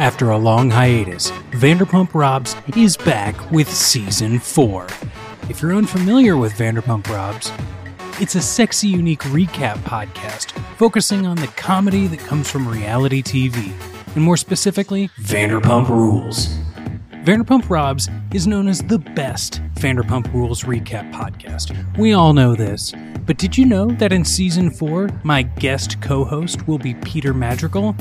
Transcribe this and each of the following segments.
After a long hiatus, Vanderpump Robs is back with season 4. If you're unfamiliar with Vanderpump Robs, it's a sexy, unique recap podcast focusing on the comedy that comes from reality TV, and more specifically, Vanderpump Rules. Vanderpump Robs is known as the best Vanderpump Rules recap podcast. We all know this, but did you know that in season 4, my guest co host will be Peter Madrigal?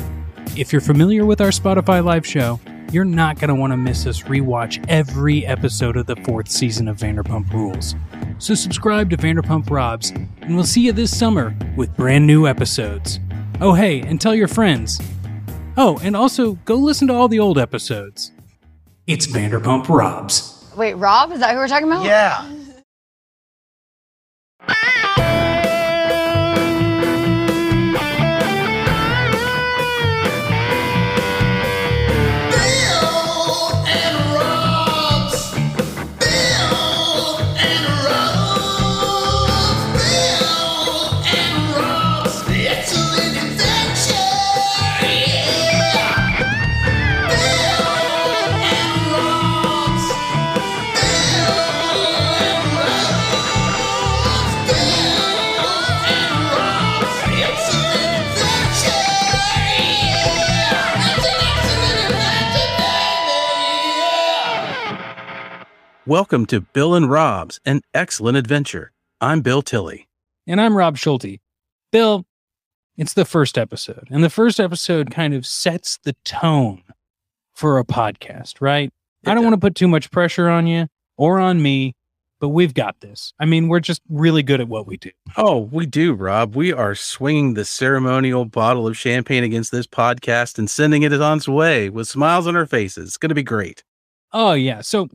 If you're familiar with our Spotify live show, you're not going to want to miss us rewatch every episode of the fourth season of Vanderpump Rules. So subscribe to Vanderpump Robs, and we'll see you this summer with brand new episodes. Oh, hey, and tell your friends. Oh, and also go listen to all the old episodes. It's Vanderpump Robs. Wait, Rob? Is that who we're talking about? Yeah. Welcome to Bill and Rob's An Excellent Adventure. I'm Bill Tilley. And I'm Rob Schulte. Bill, it's the first episode, and the first episode kind of sets the tone for a podcast, right? I don't It want to put too much pressure on you or on me, but we've got this. I mean, we're just really good at what we do. Oh, we do, Rob. We are swinging the ceremonial bottle of champagne against this podcast and sending it on its way with smiles on our faces. It's going to be great. Oh, yeah. So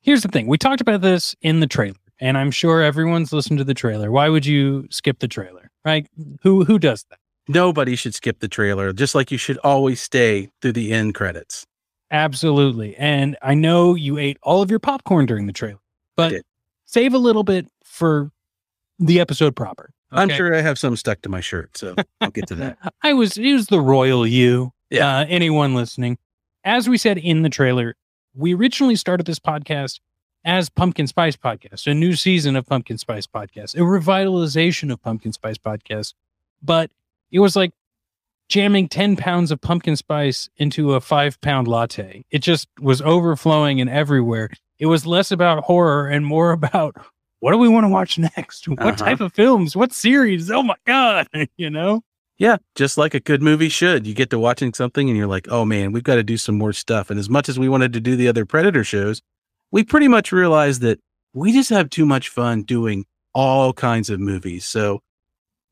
here's the thing we talked about this in the trailer, and I'm sure everyone's listened to the trailer. Why would you skip the trailer, right? Who, who does that? Nobody should skip the trailer, just like you should always stay through the end credits. Absolutely. And I know you ate all of your popcorn during the trailer, but save a little bit for the episode proper. I'm sure I have some stuck to my shirt, so I'll get to that. I was it was the royal you. Yeah. Uh, anyone listening. As we said in the trailer, we originally started this podcast as Pumpkin Spice Podcast, a new season of Pumpkin Spice Podcast, a revitalization of Pumpkin Spice Podcast. But it was like jamming 10 pounds of pumpkin spice into a five pound latte. It just was overflowing and everywhere. It was less about horror and more about what do we want to watch next? What Uh-huh. type of films? What series? Oh my God. you know? Yeah, just like a good movie should. You get to watching something and you're like, oh man, we've got to do some more stuff. And as much as we wanted to do the other Predator shows, we pretty much realized that we just have too much fun doing all kinds of movies. So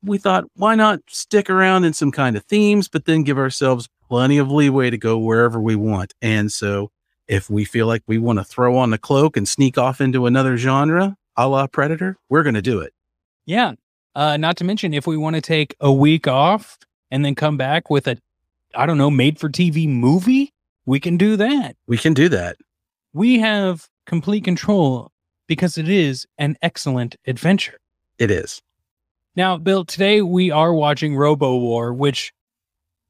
we thought, why not stick around in some kind of themes, but then give ourselves plenty of leeway to go wherever we want. And so if we feel like we want to throw on the cloak and sneak off into another genre, a la Predator, we're going to do it. Yeah. Uh, not to mention, if we want to take a week off and then come back with a, I don't know, made for TV movie, we can do that. We can do that. We have complete control because it is an excellent adventure. It is. Now, Bill, today we are watching Robo War, which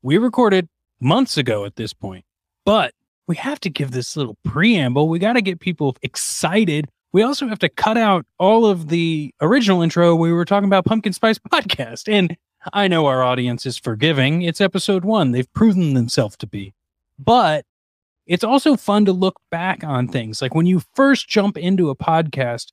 we recorded months ago at this point, but we have to give this little preamble. We got to get people excited. We also have to cut out all of the original intro. We were talking about Pumpkin Spice Podcast. And I know our audience is forgiving. It's episode one. They've proven themselves to be. But it's also fun to look back on things. Like when you first jump into a podcast,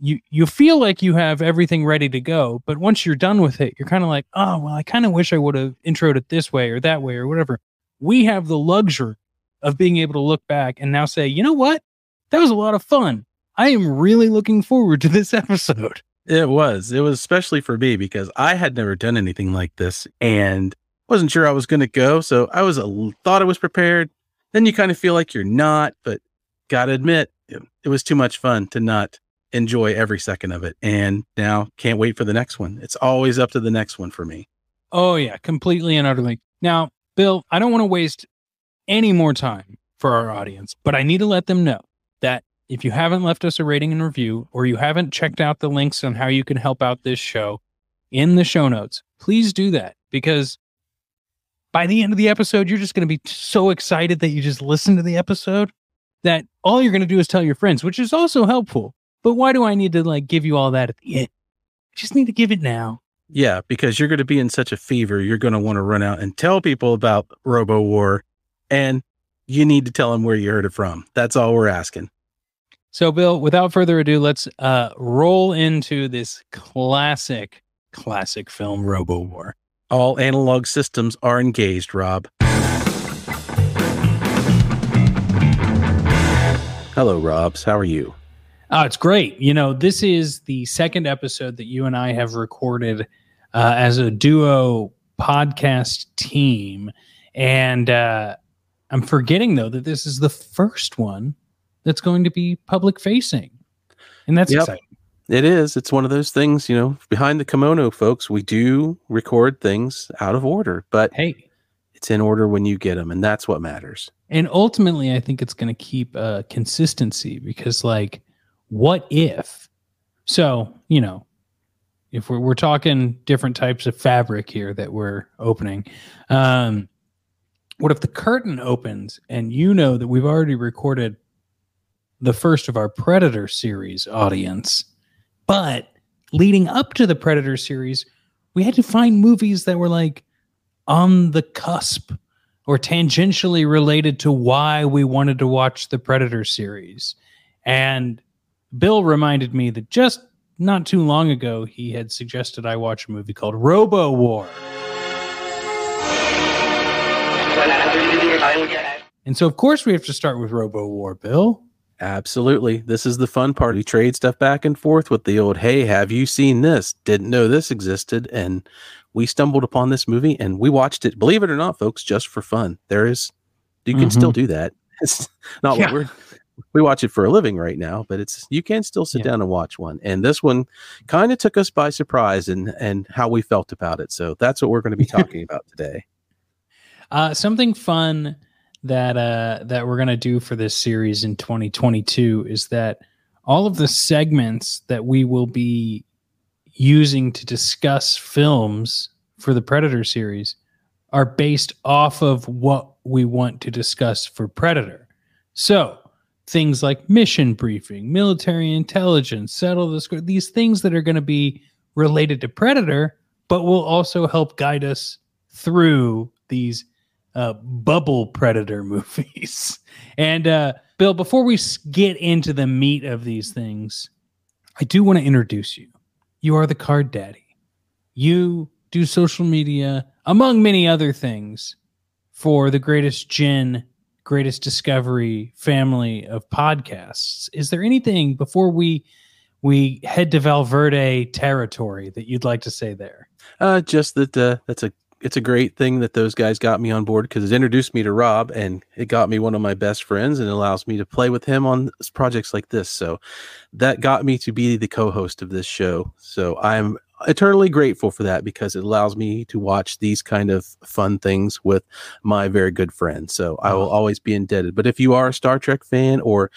you you feel like you have everything ready to go, but once you're done with it, you're kind of like, oh well, I kind of wish I would have introed it this way or that way or whatever. We have the luxury of being able to look back and now say, you know what, that was a lot of fun. I am really looking forward to this episode. It was. It was especially for me because I had never done anything like this and wasn't sure I was going to go. So I was a, thought I was prepared. Then you kind of feel like you're not, but gotta admit, it, it was too much fun to not enjoy every second of it. And now can't wait for the next one. It's always up to the next one for me. Oh yeah, completely and utterly. Now, Bill, I don't want to waste any more time for our audience, but I need to let them know that if you haven't left us a rating and review or you haven't checked out the links on how you can help out this show in the show notes, please do that because by the end of the episode, you're just going to be so excited that you just listen to the episode that all you're going to do is tell your friends, which is also helpful. But why do I need to like give you all that at the end? I just need to give it now. Yeah, because you're going to be in such a fever, you're going to want to run out and tell people about Robo War, and you need to tell them where you heard it from. That's all we're asking. So, Bill, without further ado, let's uh, roll into this classic, classic film, Robo War. All analog systems are engaged, Rob. Hello, Robs. How are you? Oh, it's great. You know, this is the second episode that you and I have recorded uh, as a duo podcast team. And uh, I'm forgetting, though, that this is the first one that's going to be public facing. And that's Yep. exciting. It is. It's one of those things, you know, behind the kimono, folks, we do record things out of order, but Hey, it's in order when you get them, and that's what matters. and ultimately, I think it's going to keep uh, consistency because, like, what if? So, you know, if we're, we're talking different types of fabric here that we're opening, um, what if the curtain opens and you know that we've already recorded the first of our Predator series audience, but leading up to the Predator series, we had to find movies that were like on the cusp or tangentially related to why we wanted to watch the Predator series. And Bill reminded me that just not too long ago, he had suggested I watch a movie called Robo War. And so, of course, we have to start with Robo War, Bill. Absolutely. This is the fun part. We trade stuff back and forth with the old, hey, have you seen this? Didn't know this existed. And we stumbled upon this movie and we watched it, believe it or not, folks, just for fun. There is, you can Mhm. still do that. It's not Yeah. what we're, we watch it for a living right now, but it's, you can still sit Yeah. down and watch one. And this one kind of took us by surprise and, and how we felt about it. So that's what we're going to be talking about today. Uh, something fun that uh, that we're gonna do for this series in 2022 is that all of the segments that we will be using to discuss films for the Predator series are based off of what we want to discuss for Predator. So things like mission briefing, military intelligence, settle the score, these things that are going to be related to Predator, but will also help guide us through these uh, bubble Predator movies. And uh, Bill, before we get into the meat of these things, I do want to introduce you. You are the card daddy. You do social media, among many other things, for the Greatest Gen, greatest discovery family of podcasts. Is there anything before we we head to Valverde territory that you'd like to say there? Uh, just that uh, that's a it's a great thing that those guys got me on board because it introduced me to Rob and it got me one of my best friends and allows me to play with him on projects like this. So that got me to be the co-host of this show. So I'm eternally grateful for that because it allows me to watch these kind of fun things with my very good friends. So I will Oh. always be indebted. But if you are a Star Trek fan or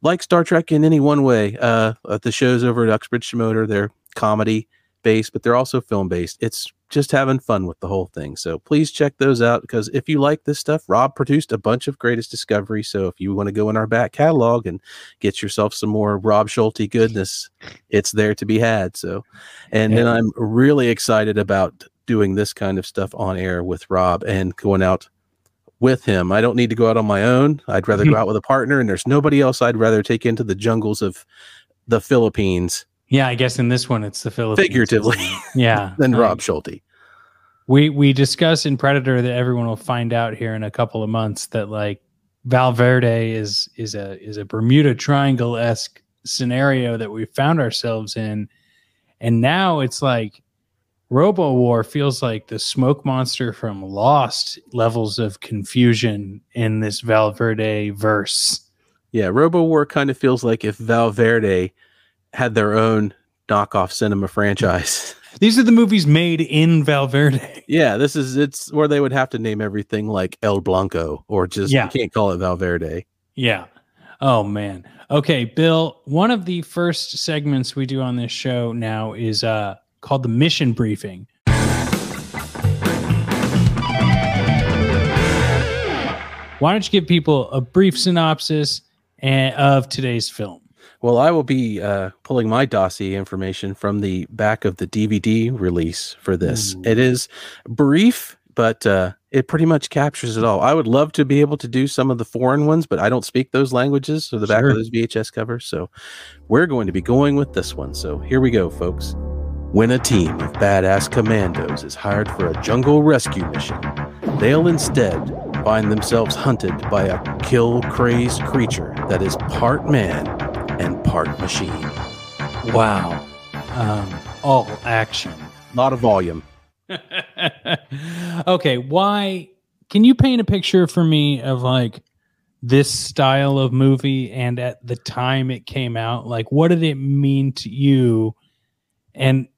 like Star Trek in any one way, uh, uh, the shows over at Uxbridge Motor, they're comedy based, but they're also film based. It's just having fun with the whole thing. So please check those out because if you like this stuff, Rob produced a bunch of greatest discovery. So if you want to go in our back catalog and get yourself some more Rob Schulte goodness, it's there to be had. So, and then I'm really excited about doing this kind of stuff on air with Rob and going out with him. I don't need to go out on my own. I'd rather go out with a partner, and there's nobody else I'd rather take into the jungles of the Philippines Yeah, I guess in this one it's the Philippines. figuratively? Yeah. than um, Rob Schulte. We we discuss in Predator that everyone will find out here in a couple of months that like Valverde is is a is a Bermuda Triangle esque scenario that we found ourselves in, and now it's like Robo War feels like the smoke monster from Lost levels of confusion in this Valverde verse. Yeah, Robo War kind of feels like if Valverde had their own knockoff cinema franchise. These are the movies made in Valverde. yeah, this is it's where they would have to name everything like El Blanco or just Yeah. you can't call it Valverde. Yeah. Oh man. Okay, Bill, one of the first segments we do on this show now is uh called the mission briefing. why don't you give people a brief synopsis and, of today's film? Well, I will be uh, pulling my dossier information from the back of the DVD release for this. Ooh. It is brief, but uh, it pretty much captures it all. I would love to be able to do some of the foreign ones, but I don't speak those languages. So the back Sure. of those VHS covers. So we're going to be going with this one. So here we go, folks. When a team of badass commandos is hired for a jungle rescue mission, they'll instead find themselves hunted by a kill crazed creature that is part man and part machine. Wow. Um, all action. A lot of volume. okay, why can you paint a picture for me of like this style of movie and at the time it came out? Like what did it mean to you? And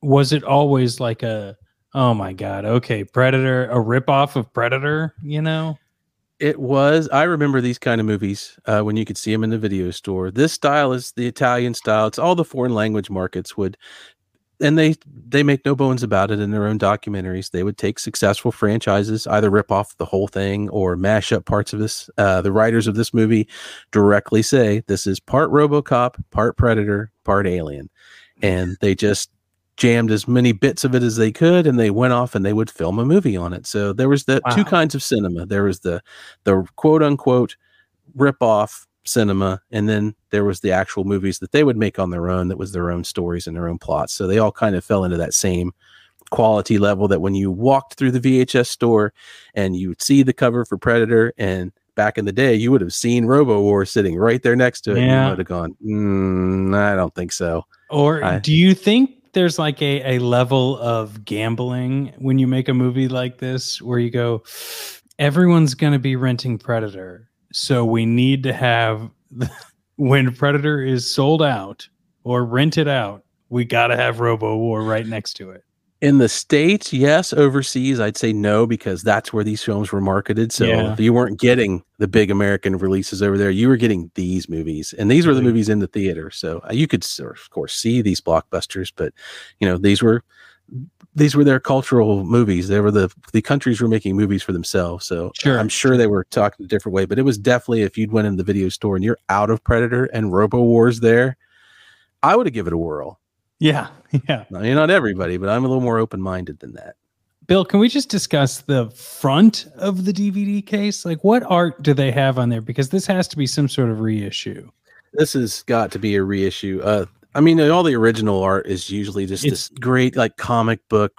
was it always like a oh my god, okay, Predator, a ripoff of Predator, you know? It was. I remember these kind of movies uh, when you could see them in the video store. This style is the Italian style. It's all the foreign language markets would, and they they make no bones about it in their own documentaries. They would take successful franchises, either rip off the whole thing or mash up parts of this. Uh, the writers of this movie directly say this is part RoboCop, part Predator, part Alien, and they just jammed as many bits of it as they could and they went off and they would film a movie on it. So there was the two kinds of cinema. There was the the quote unquote rip off cinema and then there was the actual movies that they would make on their own that was their own stories and their own plots. So they all kind of fell into that same quality level that when you walked through the VHS store and you would see the cover for Predator and back in the day you would have seen Robo War sitting right there next to it and Yeah. you would have gone mm, I don't think so. Or I- do you think there's like a, a level of gambling when you make a movie like this where you go, everyone's going to be renting Predator. So we need to have, when Predator is sold out or rented out, we got to have Robo War right next to it. In the States, yes. Overseas, I'd say no, because that's where these films were marketed. So Yeah. you weren't getting the big American releases over there. You were getting these movies, and these were the movies in the theater. So uh, you could, of course, see these blockbusters, but you know these were these were their cultural movies. They were the the countries were making movies for themselves. So Sure. I'm sure they were talking a different way, but it was definitely if you'd went in the video store and you're out of Predator and Robo Wars there, I would have given it a whirl. Yeah. Yeah. I mean, not everybody, but I'm a little more open minded than that. Bill, can we just discuss the front of the DVD case? Like, what art do they have on there? Because this has to be some sort of reissue. This has got to be a reissue. Uh, I mean, all the original art is usually just It's- this great, like comic book,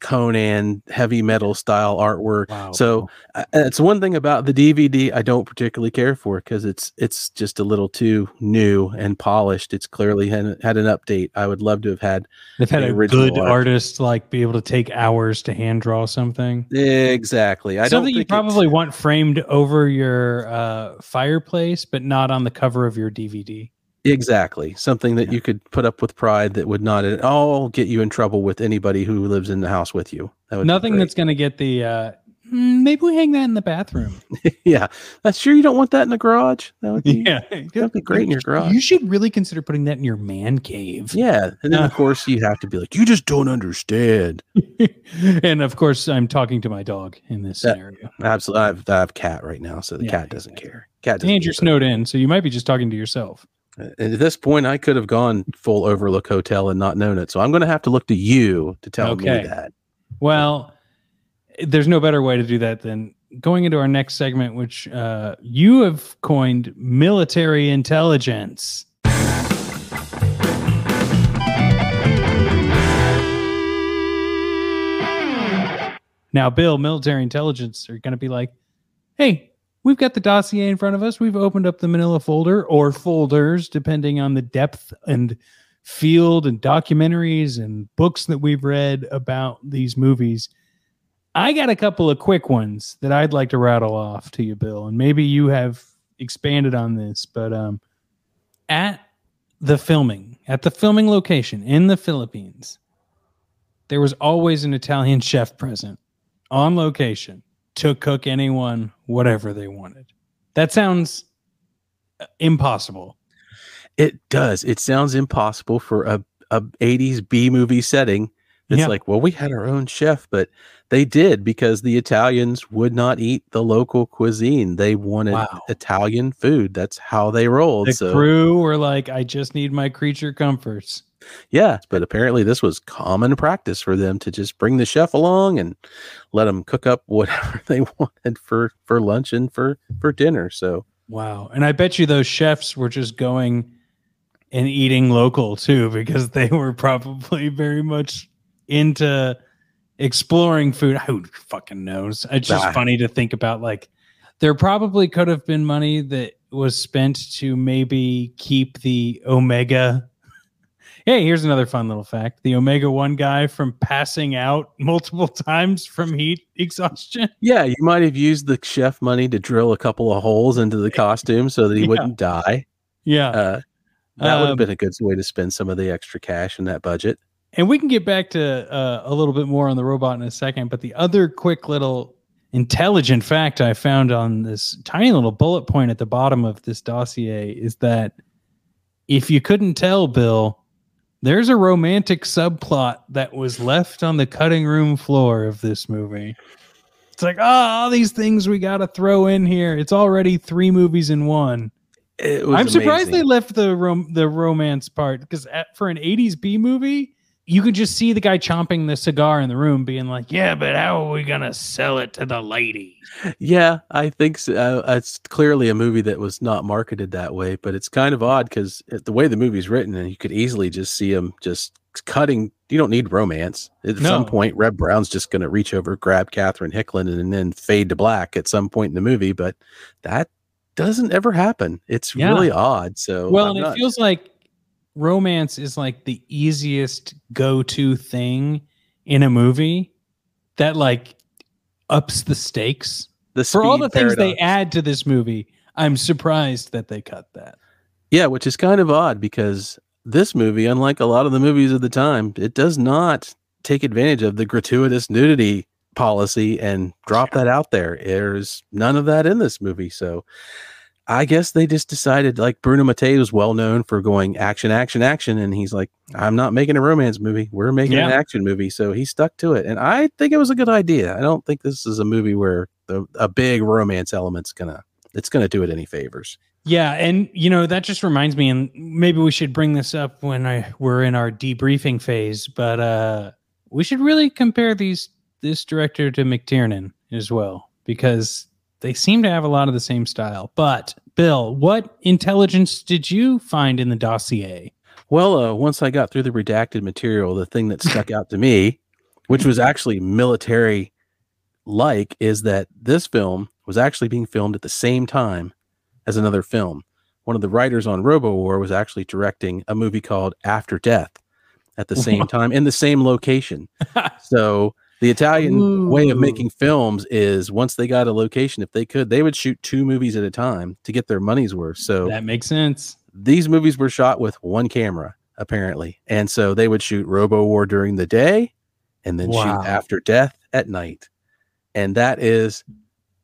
Conan, heavy metal style artwork. Wow. So uh, it's one thing about the DVD I don't particularly care for because it's it's just a little too new and polished. It's clearly had, had an update. I would love to have had They've had a good art. artist like be able to take hours to hand draw something. exactly. I don't something you probably want framed over your uh, fireplace, but not on the cover of your DVD. Exactly. Something that Yeah. you could put up with pride that would not at all get you in trouble with anybody who lives in the house with you. That would Nothing that's going to get the. Uh, "Hmm, maybe we hang that in the bathroom. yeah. That's sure you don't want that in the garage. That would be yeah, that'd be great in your garage. You should really consider putting that in your man cave. Yeah. And then of Uh. course you have to be like, you just don't understand. and of course, I'm talking to my dog in this That- scenario. Absolutely. I have, I have cat right now, so the Yeah, cat doesn't exactly. care. Cat doesn't And you're snowed in, so you might be just talking to yourself. And at this point, I could have gone full Overlook Hotel and not known it. So I'm going to have to look to you to tell Okay. me that. Well, there's no better way to do that than going into our next segment, which uh, you have coined military intelligence. Now, Bill, military intelligence are going to be like, hey, we've got the dossier in front of us. We've opened up the manila folder or folders, depending on the depth and field and documentaries and books that we've read about these movies. I got a couple of quick ones that I'd like to rattle off to you, Bill, and maybe you have expanded on this, but um, at the filming, at the filming location in the Philippines, there was always an Italian chef present on location to cook anyone whatever they wanted. That sounds uh, impossible. It does. It sounds impossible for a, a 80s B movie setting It's Yeah. like, well, we had our own chef, but they did because the Italians would not eat the local cuisine. They wanted Wow. Italian food. That's how they rolled. The so crew were like, I just need my creature comforts. Yeah, but apparently this was common practice for them to just bring the chef along and let them cook up whatever they wanted for for lunch and for for dinner. So Wow. And I bet you those chefs were just going and eating local too, because they were probably very much into exploring food. Who fucking knows? It's just funny to think about. Like, there probably could have been money that was spent to maybe keep the Omega. Hey, here's another fun little fact. The Omega 1 guy from passing out multiple times from heat exhaustion. yeah, you might have used the chef money to drill a couple of holes into the costume so that he Yeah. wouldn't die. Yeah. Uh, that would Um, have been a good way to spend some of the extra cash in that budget. And we can get back to uh, a little bit more on the robot in a second. But the other quick little intelligent fact I found on this tiny little bullet point at the bottom of this dossier is that if you couldn't tell, Bill, there's a romantic subplot that was left on the cutting room floor of this movie. It's like, oh, all these things we got to throw in here. It's already three movies in one. It was I'm surprised they left the rom- the romance part because for an 80s B movie, you could just see the guy chomping the cigar in the room, being like, "Yeah, but how are we gonna sell it to the lady?" Yeah, I think so. Uh, it's clearly a movie that was not marketed that way, but it's kind of odd because the way the movie's written, and you could easily just see him just cutting. You don't need romance. At some point, Reb Brown's just going to reach over, grab Catherine Hickland, and then fade to black at some point in the movie. But that doesn't ever happen. It's Yeah. really odd. So, well, I'm and not- it feels like romance is like the easiest go-to thing in a movie that like ups the stakes the for all the things they add to this movie. I'm surprised that they cut that. Yeah, which is kind of odd because this movie, unlike a lot of the movies of the time, it does not take advantage of the gratuitous nudity policy and drop that out there. There's none of that in this movie. So I guess they just decided, like Bruno Mattei was well known for going action, action, action. And he's like, I'm not making a romance movie. We're making an action movie. So he stuck to it. And I think it was a good idea. I don't think this is a movie where the, a big romance element's going to, it's to do it any favors. Yeah, and you know that just reminds me, and maybe we should bring this up when I we're in our debriefing phase. But uh, we should really compare these this director to McTiernan as well because they seem to have a lot of the same style. But Bill, what intelligence did you find in the dossier? Well, uh, once I got through the redacted material, the thing that stuck out to me, which was actually military like, is that this film was actually being filmed at the same time as another film. One of the writers on Robo War was actually directing a movie called After Death at the same time in the same location. so the Italian way of making films is once they got a location, if they could, they would shoot two movies at a time to get their money's worth. So That makes sense. these movies were shot with one camera apparently and so they would shoot robo war during the day and then Wow. shoot after death at night and that is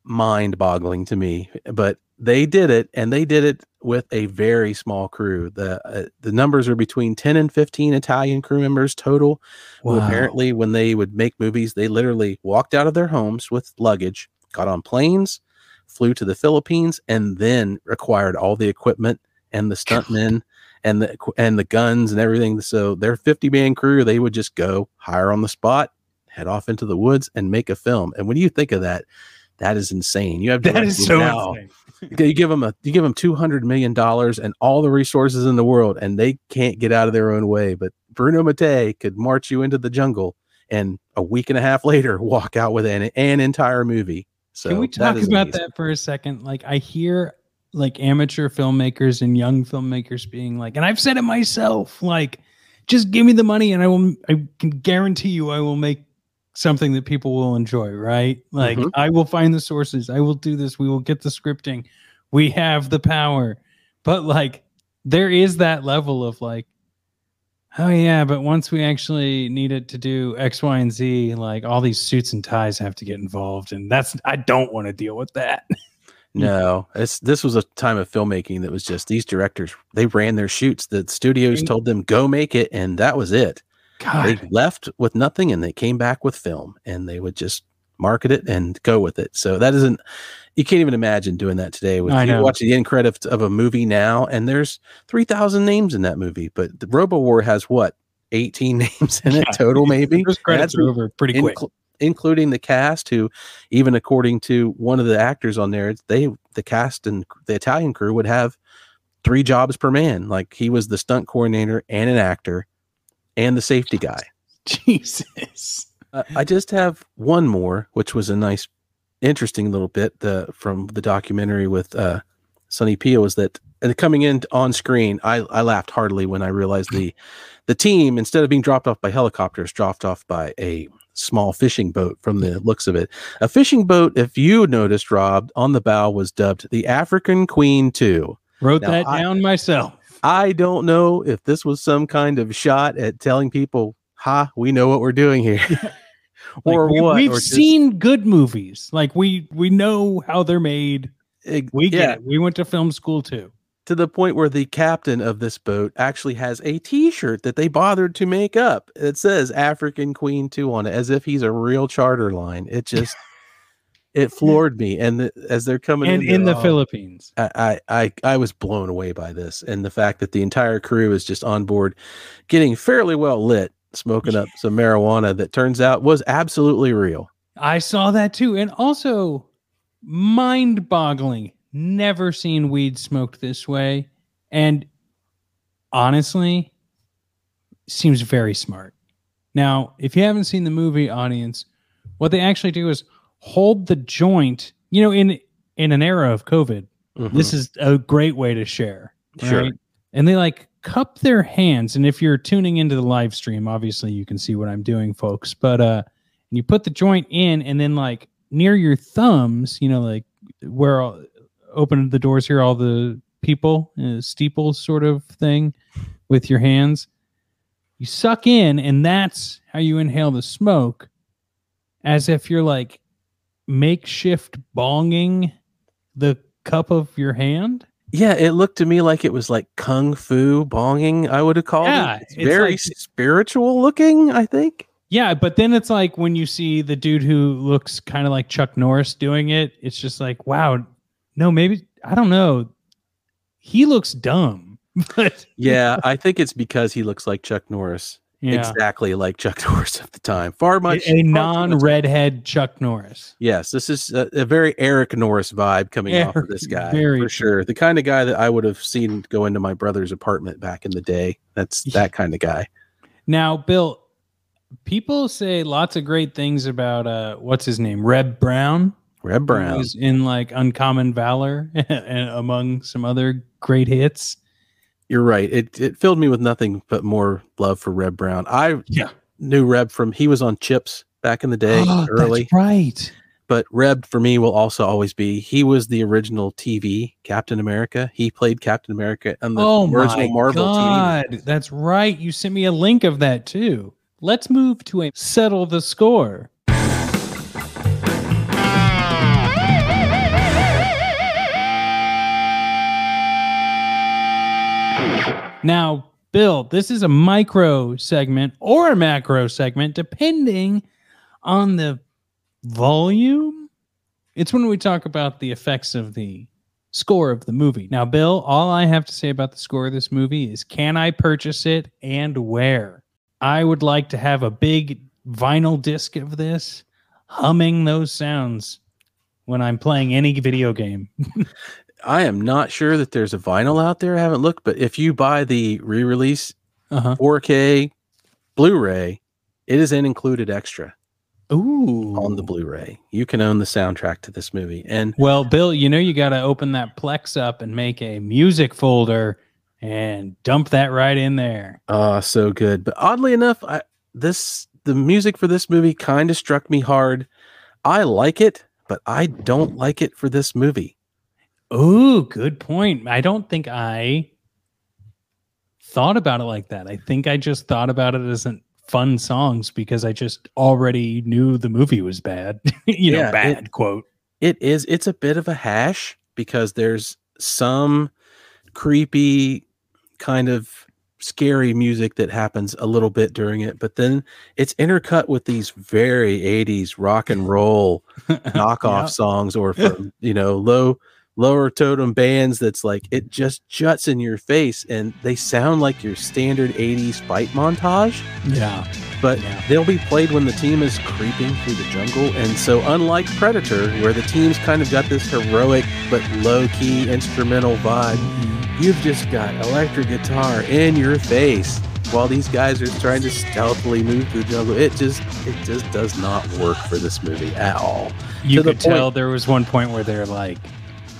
mind boggling to me but they did it and they did it with a very small crew. The uh, the numbers are between 10 and 15 italian crew members total who apparently when they would make movies they literally walked out of their homes with luggage got on planes flew to the philippines and then acquired all the equipment and the stuntmen and the and the guns and everything. So their 50 man crew they would just go hire on the spot head off into the woods and make a film. And when you think of that that is insane. You have that is so now insane. You give them a you give them 200 million dollars and all the resources in the world and they can't get out of their own way but bruno mattei could march you into the jungle and a week and a half later walk out with an, an entire movie so Can we talk is about amazing. that for a second? Like, I hear like amateur filmmakers and young filmmakers being like, and I've said it myself, like, just give me the money and I will, I can guarantee you I will make something that people will enjoy, right? Like, Mhm. I will find the sources, I will do this, we will get the scripting, we have the power. But like, there is that level of like, oh yeah, but once we actually need it to do X, Y, and Z, like all these suits and ties have to get involved, and that's I don't want to deal with that. no it's this was a time of filmmaking that was just these directors they ran their shoots the studios told them go make it and that was it They left with nothing and they came back with film and they would just market it and go with it. So that isn't you can't even imagine doing that today. With I you know. watch the end credits of a movie now, and there's three thousand names in that movie, but the Robo War has what eighteen names in it Yeah. total, maybe. those credits that's are over pretty quick. inclu- including the cast who even according to one of the actors on there they the cast and the italian crew would have three jobs per man like he was the stunt coordinator and an actor and the safety guy Jesus. uh, i just have one more which was a nice interesting little bit the from the documentary with uh sonny peel is that and coming in on screen i i laughed heartily when i realized the the team instead of being dropped off by helicopters dropped off by a small fishing boat from the looks of it a fishing boat if you noticed rob on the bow was dubbed the african queen 2 Wrote Now, that I- down myself. I don't know if this was some kind of shot at telling people ha we know what we're doing here or what We've or just- seen good movies. Like we we know how they're made. Ex- We get yeah, it. We went to film school too. to the point where the captain of this boat actually has a t-shirt that they bothered to make up it says african queen 2 on it as if he's a real charter line it just it floored me and the, as they're coming And in, in the all- Philippines. I, I I I was blown away by this and the fact that the entire crew is just on board getting fairly well lit smoking up some marijuana that turns out was absolutely real I saw that too. And also mind boggling. Never seen weed smoked this way. And honestly, seems very smart. Now, if you haven't seen the movie audience, what they actually do is hold the joint, you know, in in an era of COVID, this is a great way to share. Sure. And they like cup their hands. And if you're tuning into the live stream, obviously you can see what I'm doing, folks. But uh you put the joint in and then like near your thumbs, you know, like where all, open the doors here, all the people, uh, steeple sort of thing with your hands. You suck in, and that's how you inhale the smoke, as if you're like makeshift bonging the cup of your hand. Yeah, it looked to me like it was like kung fu bonging. I would have called Yeah, it. It's it's very like- spiritual looking. I think. Yeah, but then it's like when you see the dude who looks kind of like Chuck Norris doing it, it's just like, wow, no, maybe I don't know. He looks dumb, but Yeah, I think it's because he looks like Chuck Norris, yeah, exactly like Chuck Norris of the time. Far much a, a far too much- non-redhead Chuck Norris. Yes, this is a, a very Eric Norris vibe coming off of this guy very for true. sure. The kind of guy that I would have seen go into my brother's apartment back in the day. That's that kind of guy. Now, Bill, people say lots of great things about uh, what's his name, Reb Brown. Reb Brown. was in like Uncommon Valor and among some other great hits. You're right. It it filled me with nothing but more love for Reb Brown. I Yeah. knew Reb from he was on Chips back in the day, ah, early. That's right. but Reb for me will also always be he was the original TV Captain America. He played Captain America on the oh original Marvel TV. God, that's right. You sent me a link of that too. Let's move to a settle the score. Now, Bill, this is a micro segment or a macro segment, depending on the volume. It's when we talk about the effects of the score of the movie. Now, Bill, all I have to say about the score of this movie is can I purchase it and where? I would like to have a big vinyl disc of this humming those sounds when I'm playing any video game. I am not sure that there's a vinyl out there. I haven't looked, but if you buy the re-release Uh-huh. 4K Blu-ray, it is an included extra Ooh. on the Blu-ray. You can own the soundtrack to this movie. And Well, Bill, you know you got to open that Plex up and make a music folder and dump that right in there. uh so good. But oddly enough, I this the music for this movie kind of struck me hard. I like it, but I don't like it for this movie. Ooh, good point. I don't think I thought about it like that. I think I just thought about it as an fun songs because I just already knew the movie was bad. you know, Yeah, bad quote. It is it's a bit of a hash because there's some creepy kind of scary music that happens a little bit during it, but then it's intercut with these very 80s rock and roll knockoff Yeah. songs or from, you know, low lower totem bands that's like it just juts in your face and they sound like your standard 80s fight montage Yeah. but Yeah. they'll be played when the team is creeping through the jungle. And so, unlike Predator, where the team's kind of got this heroic but low key instrumental vibe, mm-hmm. you've just got electric guitar in your face while these guys are trying to stealthily move through the jungle. It just, it just does not work for this movie at all. You could tell there was one point where they're like,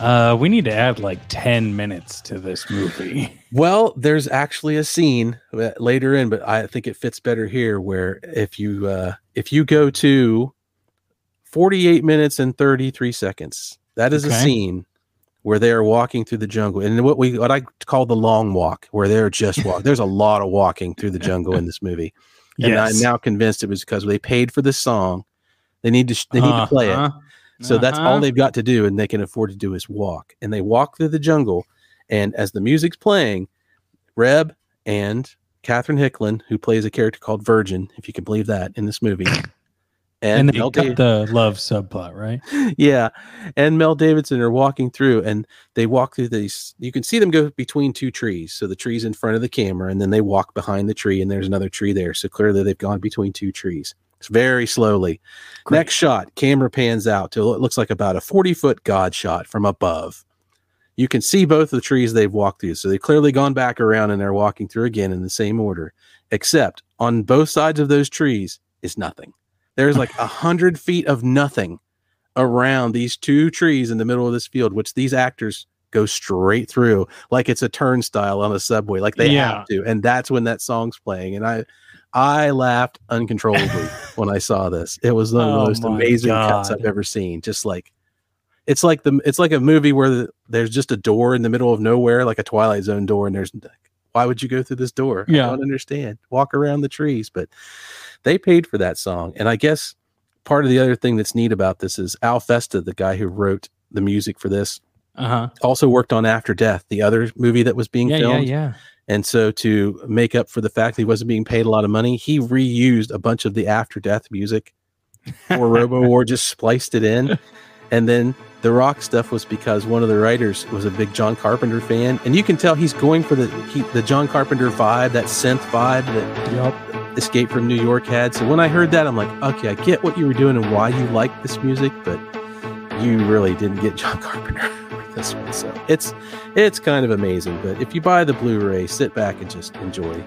uh, we need to add like 10 minutes to this movie. Well, there's actually a scene uh, later in, but I think it fits better here. Where if you uh, if you go to 48 minutes and 33 seconds, that is a scene where they are walking through the jungle, and what we what I call the long walk, where they're just walk. There's a lot of walking through the jungle in this movie, and I'm now convinced it was because they paid for this song. They need to sh- they need to play it. Uh-huh. So that's all Uh-huh. they've got to do, and they can afford to do is walk. And they walk through the jungle, and as the music's playing, Reb and Catherine Hickland, who plays a character called Virgin, if you can believe that in this movie, And and, they Mel Dav- the love subplot, right? yeah, and Mel Davidson are walking through, and they walk through these. You can see them go between two trees. So the trees in front of the camera, and then they walk behind the tree, and there's another tree there. So clearly they've gone between two trees. It's very slowly. Great. Next shot, camera pans out to it looks like about a 40 foot God shot from above. You can see both the trees they've walked through. So they've clearly gone back around and they're walking through again in the same order, except on both sides of those trees is nothing. There's like a hundred feet of nothing around these two trees in the middle of this field, which these actors go straight through like it's a turnstile on a subway, like they Yeah. have to. And that's when that song's playing. And I I laughed uncontrollably when I saw this. It was one of the Oh most amazing cuts I've ever seen. Just like it's like the it's like a movie where the, there's just a door in the middle of nowhere, like a Twilight Zone door, and there's why would you go through this door? Yeah. I don't understand. Walk around the trees, but they paid for that song, and I guess part of the other thing that's neat about this is Al Festa, the guy who wrote the music for this, Uh huh. also worked on After Death, the other movie that was being Yeah, yeah, filmed. yeah. And so to make up for the fact that he wasn't being paid a lot of money, he reused a bunch of the After Death music for Robo War, just spliced it in. And then the rock stuff was because one of the writers was a big John Carpenter fan, and you can tell he's going for the he, the John Carpenter vibe, that synth vibe that Yep. Escape from New York had. So when I heard that, I'm like, okay, I get what you were doing and why you like this music, but you really didn't get John Carpenter this one. So it's it's kind of amazing. But if you buy the Blu-ray, sit back and just enjoy.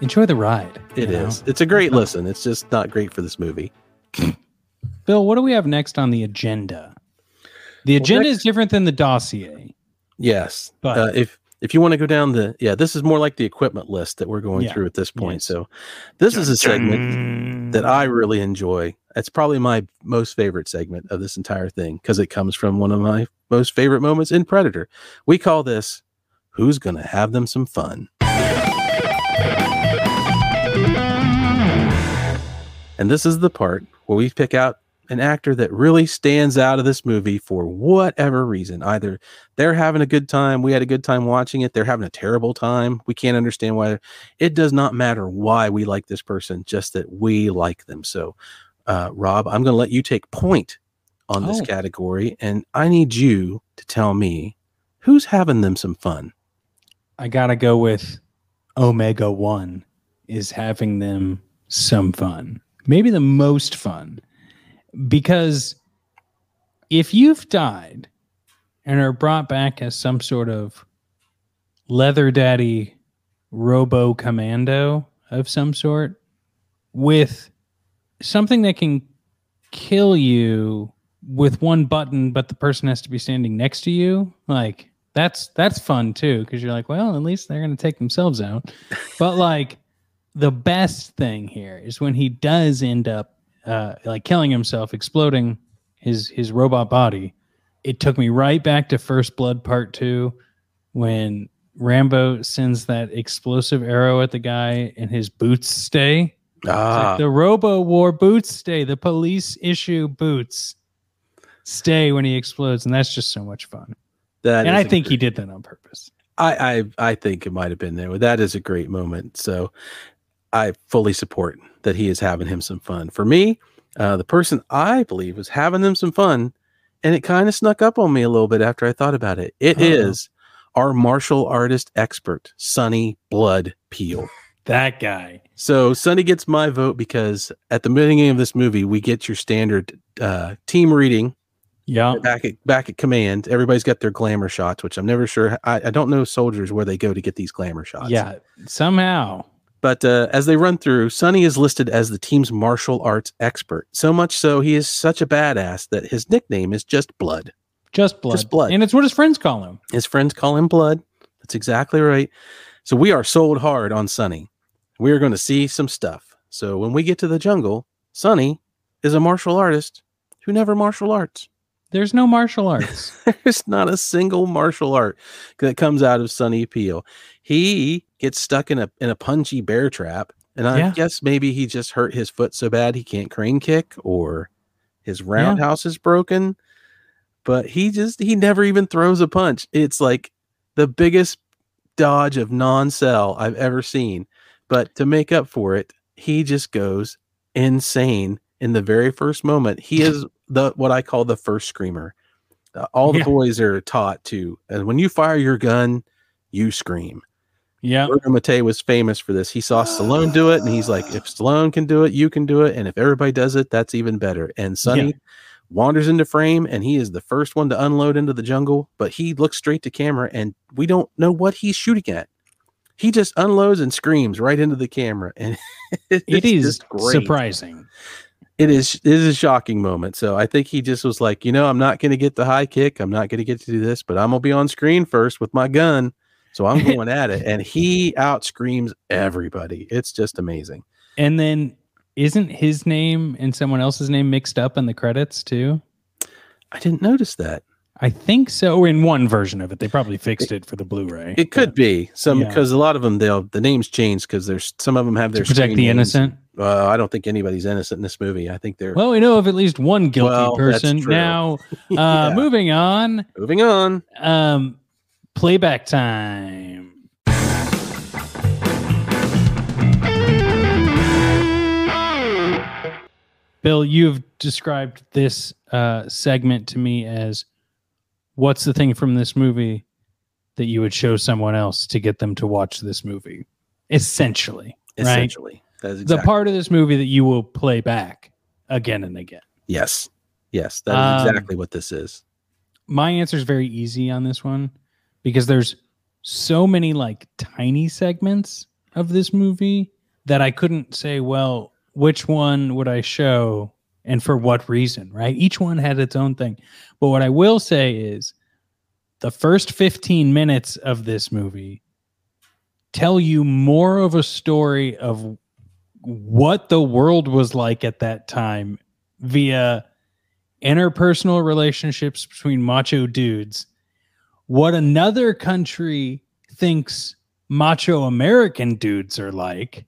Enjoy the ride. It is. know? It's a great listen. It's just not great for this movie. Bill, what do we have next on the agenda? The Well, agenda next- is different than the dossier. Yes. But- uh, if if you want to go down the yeah, this is more like the equipment list that we're going Yeah. through at this point. Yes. So this is a segment that I really enjoy. It's probably my most favorite segment of this entire thing because it comes from one of my most favorite moments in Predator. We call this Who's Gonna Have Them Some Fun? And this is the part where we pick out an actor that really stands out of this movie for whatever reason. Either they're having a good time, we had a good time watching it, they're having a terrible time, we can't understand why. It does not matter why we like this person, just that we like them. So, uh, Rob, I'm going to let you take point on this Oh. category, and I need you to tell me who's having them some fun. I gotta go with Omega One is having them some fun, maybe the most fun, because if you've died and are brought back as some sort of leather daddy robo commando of some sort with something that can kill you with one button but the person has to be standing next to you like that's that's fun too because you're like well at least they're going to take themselves out. But like the best thing here is when he does end up uh, like killing himself exploding his his robot body. It took me right back to first blood part two when rambo sends that explosive arrow at the guy and his boots stay. It's like Ah, the robo war boots stay. The police issue boots stay when he explodes and that's just so much fun. That and I think he did that on purpose. I, I I think it might have been there. That is a great moment. So I fully support that he is having him some fun. For me, uh, the person I believe was having them some fun, and it kind of snuck up on me a little bit after I thought about it. It is Uh-oh. our martial artist expert, Sonny Blood Peel. That guy. So Sonny gets my vote because at the beginning of this movie, we get your standard uh, team reading Yeah. back at back at command. Everybody's got their glamour shots, which I'm never sure. I, I don't know soldiers where they go to get these glamour shots. Yeah. Somehow. But uh, as they run through, Sonny is listed as the team's martial arts expert. So much so, he is such a badass that his nickname is just Blood. Just blood. Just blood. And it's what his friends call him. His friends call him Blood. That's exactly right. So we are sold hard on Sonny. We are going to see some stuff. So when we get to the jungle, Sonny is a martial artist who never martial arts. There's no martial arts. There's not a single martial art that comes out of Sonny Peel. He gets stuck in a in a punji bear trap, and I Yeah. guess maybe he just hurt his foot so bad he can't crane kick, or his roundhouse is broken. But he just he never even throws a punch. It's like the biggest dodge of non-cell I've ever seen. But to make up for it, he just goes insane in the very first moment. He is the what I call the first screamer. Uh, all the Yeah. boys are taught to, and when you fire your gun, you scream. Yeah. Bruno Mattei was famous for this. He saw Stallone do it, and he's like, if Stallone can do it, you can do it, and if everybody does it, that's even better. And Sonny Yeah. wanders into frame, and he is the first one to unload into the jungle, but he looks straight to camera, and we don't know what he's shooting at. He just unloads and screams right into the camera, and It is surprising. it is it is a shocking moment. So I think he just was like, you know, I'm not going to get the high kick. I'm not going to get to do this, but I'm gonna be on screen first with my gun. So I'm going at it, and he out screams everybody. It's just amazing. And then isn't his name and someone else's name mixed up in the credits too? I didn't notice that. I think so. In one version of it, they probably fixed it for the Blu-ray. It could be some Yeah. because a lot of them they'll the names change because there's some of them have to their protect the names. innocent. Uh, I don't think anybody's innocent in this movie. I think they're Well, we know of at least one guilty Well, person. Now, uh, Yeah. moving on. moving on. Um, playback time. Bill, you've described this uh, segment to me as what's the thing from this movie that you would show someone else to get them to watch this movie? Essentially, right? Essentially, that's The part of this movie that you will play back again and again. yes, yes, that is Um, exactly what this is. my answer is very easy on this one because there's so many like tiny segments of this movie that I couldn't say, well, which one would I show and for what reason, right? Each one had its own thing. But what I will say is the first 15 minutes of this movie tell you more of a story of what the world was like at that time via interpersonal relationships between macho dudes, what another country thinks macho American dudes are like.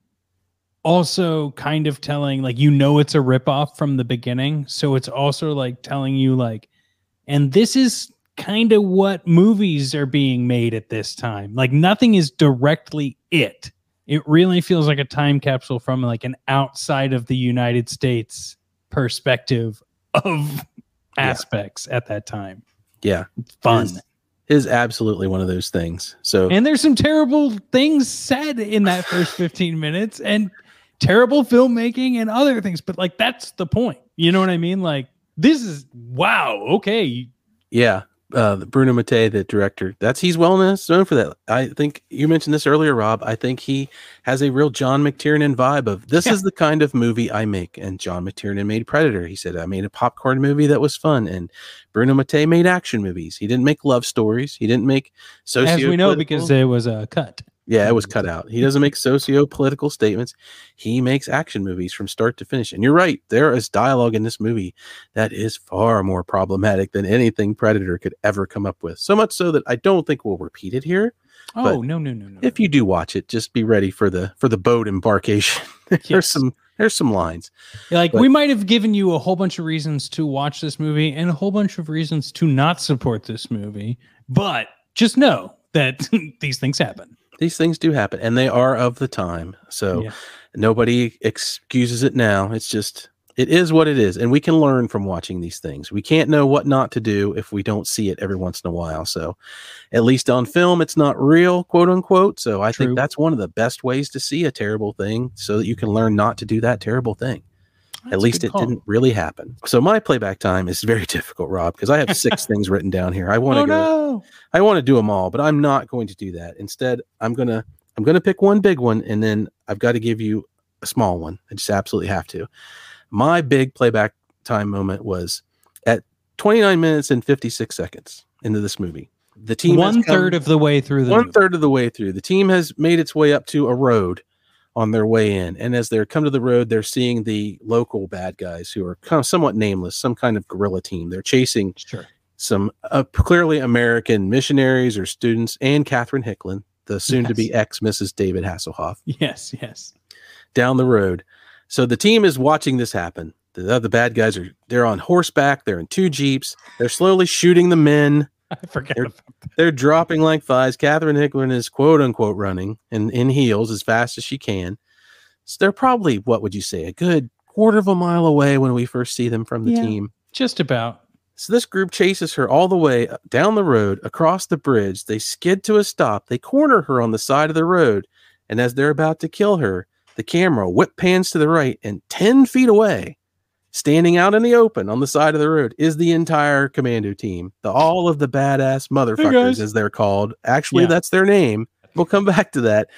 Also, kind of telling, like, you know, it's a ripoff from the beginning. So it's also like telling you, like, and this is kind of what movies are being made at this time. Like, nothing is directly it. It really feels like a time capsule from like an outside of the United States perspective of aspects at that time. Yeah, Fun. Is- absolutely one of those things. So And there's some terrible things said in that first 15 minutes and terrible filmmaking and other things, but like that's the point. You know what I mean? Like this is wow, okay. Yeah, uh, Bruno Mattei, the director, that's he's well known for that. I think you mentioned this earlier, Rob. I think he has a real John McTiernan vibe of this Yeah. is the kind of movie I make. And John McTiernan made Predator. He said I made a popcorn movie that was fun. And Bruno Mattei made action movies. He didn't make love stories. He didn't make socio. As we know because it was a cut. Yeah, it was um, cut out. He doesn't make socio political statements. He makes action movies from start to finish. And you're right, there is dialogue in this movie that is far more problematic than anything Predator could ever come up with. So much so that I don't think we'll repeat it here. Oh, no, no, no, no. If you do watch it, just be ready for the for the boat embarkation. there's Yes. some there's some lines. like but- we might have given you a whole bunch of reasons to watch this movie and a whole bunch of reasons to not support this movie, but just know that these things happen. These things do happen, and they are of the time. So Yeah. nobody excuses it now. It's just it is what it is, and we can learn from watching these things. We can't know what not to do if we don't see it every once in a while. So, at least on film, it's not real, quote unquote. So I True. think that's one of the best ways to see a terrible thing, so that you can learn not to do that terrible thing. That's At least it call. didn't really happen. So my playback time is very difficult, Rob, because I have six things written down here. I want to Oh go. no! I want to do them all, but I'm not going to do that. Instead, I'm gonna I'm gonna pick one big one, and then I've got to give you a small one. I just absolutely have to. My big playback time moment was at 29 minutes and 56 seconds into this movie. The team One come- third of the way through the one movie. third of the way through. The team has made its way up to a road on their way in, and as they're come to the road, they're seeing the local bad guys who are kind of somewhat nameless, some kind of guerrilla team. They're chasing Sure. some uh, clearly American missionaries or students, and Catherine Hickland, the soon-to-be Yes. ex Mrs. David Hasselhoff, Yes. Yes. down the road. So the team is watching this happen. The other bad guys are they're on horseback. They're in two jeeps. They're slowly shooting the men. I forget. They're- about that. They're dropping like flies. Catherine Hickland is quote unquote running in, in heels as fast as she can. So they're probably, what would you say, a good quarter of a mile away when we first see them from the Yeah. team. Just about. So this group chases her all the way uh, down the road, across the bridge. They skid to a stop. They corner her on the side of the road. And as they're about to kill her, the camera whip pans to the right, and 10 feet away, standing out in the open on the side of the road, is the entire commando team. The all of the badass motherfuckers, as they're called. Actually, Yeah. that's their name. We'll come back to that.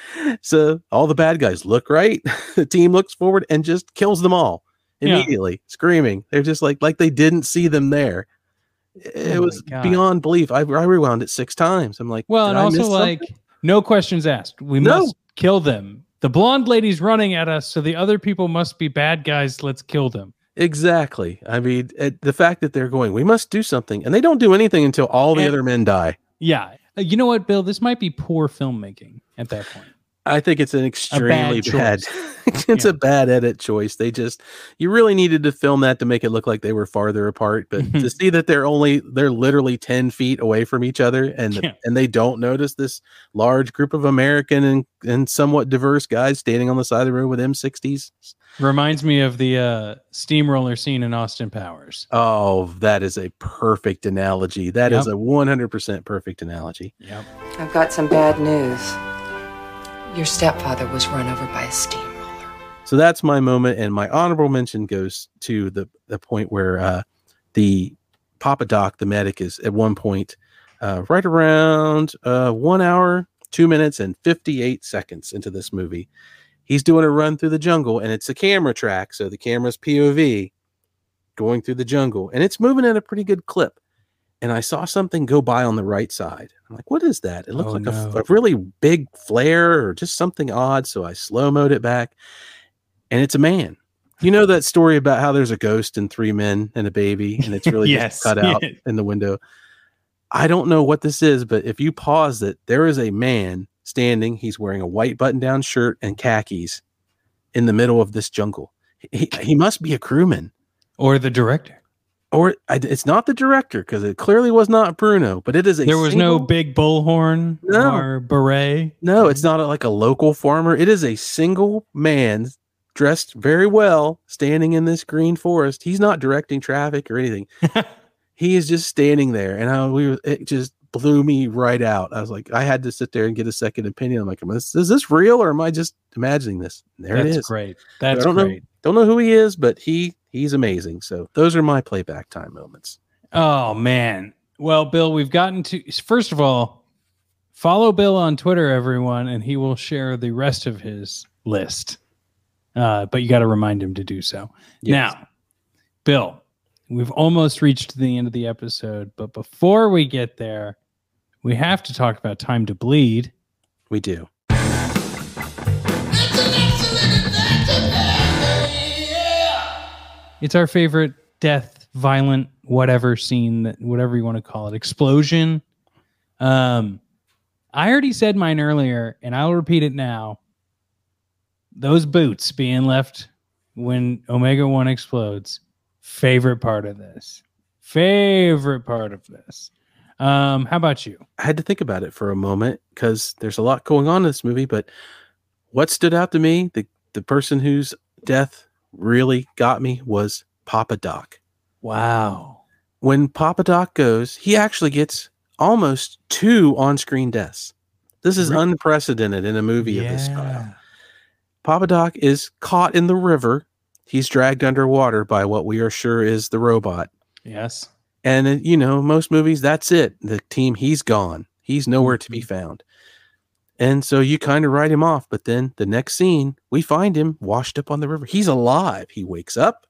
So all the bad guys look right. the team looks forward and just kills them all Yeah. immediately, screaming. They're just like like they didn't see them there. It Oh was God. beyond belief. I, I rewound it six times. I'm like, Well, and I also miss like something? no questions asked. We No. must kill them. The blonde lady's running at us, so the other people must be bad guys. Let's kill them. Exactly. I mean, it, the fact that they're going, we must do something, and they don't do anything until all the And- other men die. Yeah. Uh, You know what, Bill? This might be poor filmmaking at that point. I think it's an extremely bad. choice. it's Yeah. a bad edit choice. They just you really needed to film that to make it look like they were farther apart, but to see that they're only they're literally ten feet away from each other, and Yeah. and they don't notice this large group of American and and somewhat diverse guys standing on the side of the road with M60s. Reminds me of the uh, steamroller scene in Austin Powers. Oh, that is a perfect analogy. That is Yep. a one hundred percent perfect analogy. Yep. I've got some bad news. Your stepfather was run over by a steamroller. So that's my moment, and my honorable mention goes to the the point where uh, the Papa Doc, the medic, is at one point uh, right around uh, one hour, two minutes, and fifty eight seconds into this movie. He's doing a run through the jungle, and it's a camera track, so the camera's POV going through the jungle, and it's moving at a pretty good clip. And I saw something go by on the right side. I'm like, what is that? It looks Oh, like no. a, really big flare or just something odd. So I slow mode it back, and it's a man. You know that story about how there's a ghost and three men and a baby, and it's really Yes. just cut out in the window. I don't know what this is, but if you pause it, there is a man standing. He's wearing a white button down shirt and khakis in the middle of this jungle. He, he must be a crewman Or the director. or I, it's not the director because it clearly was not Bruno, but it is a. There was no big bullhorn No. or beret. No, it's not a, like a local farmer. It is a single man dressed very well, standing in this green forest. He's not directing traffic or anything. he is just standing there, and I, we were, it just blew me right out. I was like, I had to sit there and get a second opinion. I'm like, is, is this real or am I just imagining this? And there That's it is. great. That's don't know. great. Don't know who he is, but he he's amazing. So those are my playback time moments. Oh man. Well, Bill, we've gotten to first of all, follow Bill on Twitter, everyone, and he will share the rest of his list. Uh, but you got to remind him to do so. Yes. Now, Bill, we've almost reached the end of the episode, but before we get there, we have to talk about Time to Bleed. we do. It's an excellent adventure, baby, yeah. It's our favorite death, violent, whatever scene that whatever you want to call it, explosion. Um, I already said mine earlier, and I'll repeat it now. Those boots being left when Omega One explodes. Favorite part of this. Favorite part of this. Um, how about you? I had to think about it for a moment because there's a lot going on in this movie. But what stood out to me, the the person whose death really got me was Papa Doc. Wow. When Papa Doc goes, he actually gets almost two on-screen deaths. This is Re- unprecedented in a movie of this style. Papa Doc is caught in the river. He's dragged underwater by what we are sure is the robot. Yes. And you know, most movies, that's it. The team, he's gone. He's nowhere to be mm-hmm. found. And so you kind of write him off. But then the next scene, we find him washed up on the river. He's alive. He wakes up.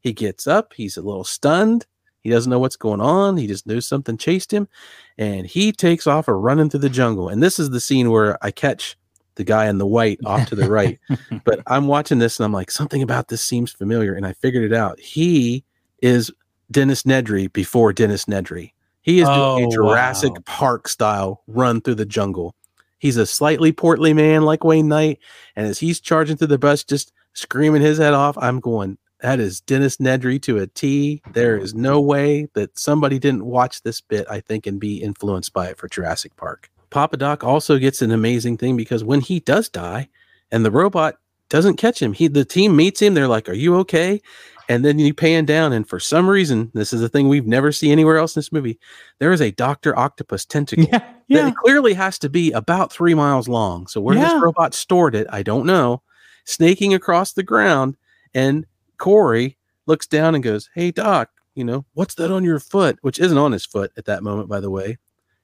He gets up. He's a little stunned. He doesn't know what's going on. He just knows something chased him. And he takes off a running through the jungle. And this is the scene where I catch the guy in the white off to the right. but I'm watching this and I'm like, something about this seems familiar. And I figured it out. He is Dennis Nedry before Dennis Nedry. He is doing Oh, a Jurassic wow. Park style run through the jungle. He's a slightly portly man like Wayne Knight. And as he's charging through the bus, just screaming his head off, I'm going, that is Dennis Nedry to a T. There is no way that somebody didn't watch this bit, I think, and be influenced by it for Jurassic Park. Papa Doc also gets an amazing thing because when he does die and the robot doesn't catch him, he the team meets him, they're like, Are you okay? And then you pan down, and for some reason, this is a thing we've never seen anywhere else in this movie. There is a Dr. Octopus tentacle Yeah. that Yeah. it clearly has to be about three miles long. So where Yeah. this robot stored it, I don't know. Snaking across the ground, and Corey looks down and goes, "Hey Doc, you know what's that on your foot?" Which isn't on his foot at that moment, by the way.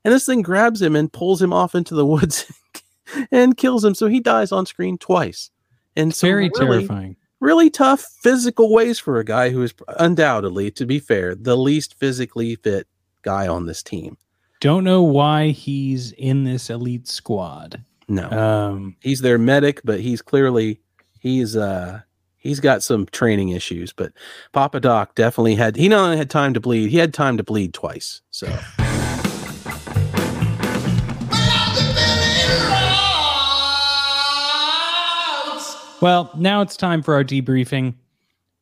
And this thing grabs him and pulls him off into the woods and kills him. So he dies on screen twice. And so Very really, terrifying. Really tough physical ways for a guy who is undoubtedly, to be fair, the least physically fit guy on this team. Don't know why he's in this elite squad. No. Um, he's their medic, but he's clearly he's uh he's got some training issues. But Papa Doc definitely had he not only had time to bleed, he had time to bleed twice. So well, now it's time for our debriefing.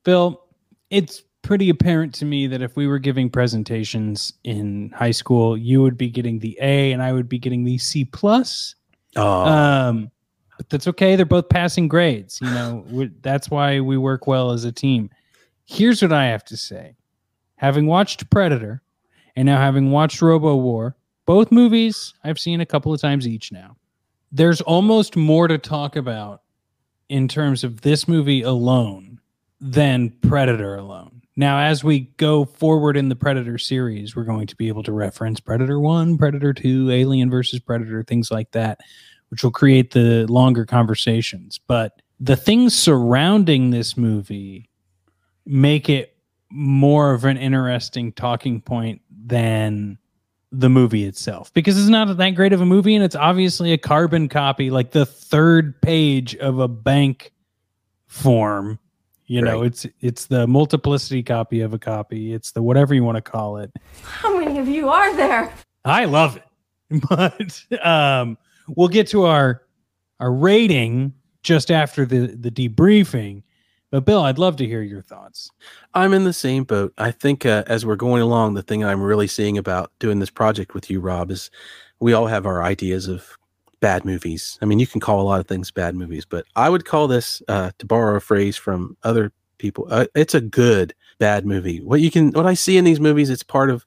Bill, it's pretty apparent to me that if we were giving presentations in high school, you would be getting the A and I would be getting the C plus. oh, Um, but that's okay. They're both passing grades. You know, that's why we work well as a team. Here's what I have to say: having watched Predator, and now having watched Robowar, both movies I've seen a couple of times each now. There's almost more to talk about in terms of this movie alone than Predator alone. Now, as we go forward in the Predator series, we're going to be able to reference Predator 1, Predator 2, Alien versus Predator, things like that, which will create the longer conversations. But the things surrounding this movie make it more of an interesting talking point than the movie itself because it's not that great of a movie and it's obviously a carbon copy like the third page of a bank form. You know Right. it's it's the multiplicity copy of a copy. It's the whatever you want to call it. How many of you are there? i love it. But um we'll get to our our rating just after the the debriefing but bill i'd love to hear your thoughts I'm in the same boat. I think uh, as we're going along, the thing I'm really seeing about doing this project with you, Rob, is we all have our ideas of bad movies. I mean, you can call a lot of things bad movies, but I would call this, uh, to borrow a phrase from other people, uh, it's a good bad movie. What you can, what I see in these movies, it's part of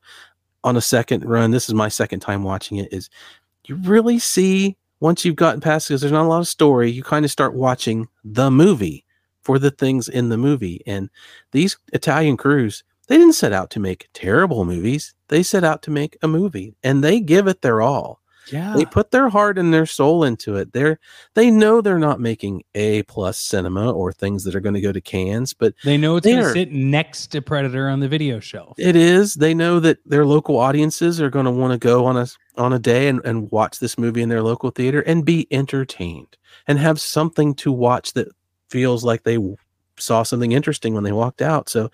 on a second run. This is my second time watching it. Is you really see once you've gotten past because there's not a lot of story, you kind of start watching the movie for the things in the movie and these Italian crews, they didn't set out to make terrible movies. They set out to make a movie and they give it their all. yeah They put their heart and their soul into it. They're they know they're not making A plus cinema or things that are going to go to Cannes, but they know it's going to sit next to predator on the video shelf it is. They know that their local audiences are going to want to go on a on a day and, and watch this movie in their local theater and be entertained and have something to watch that feels like they saw something interesting when they walked out. So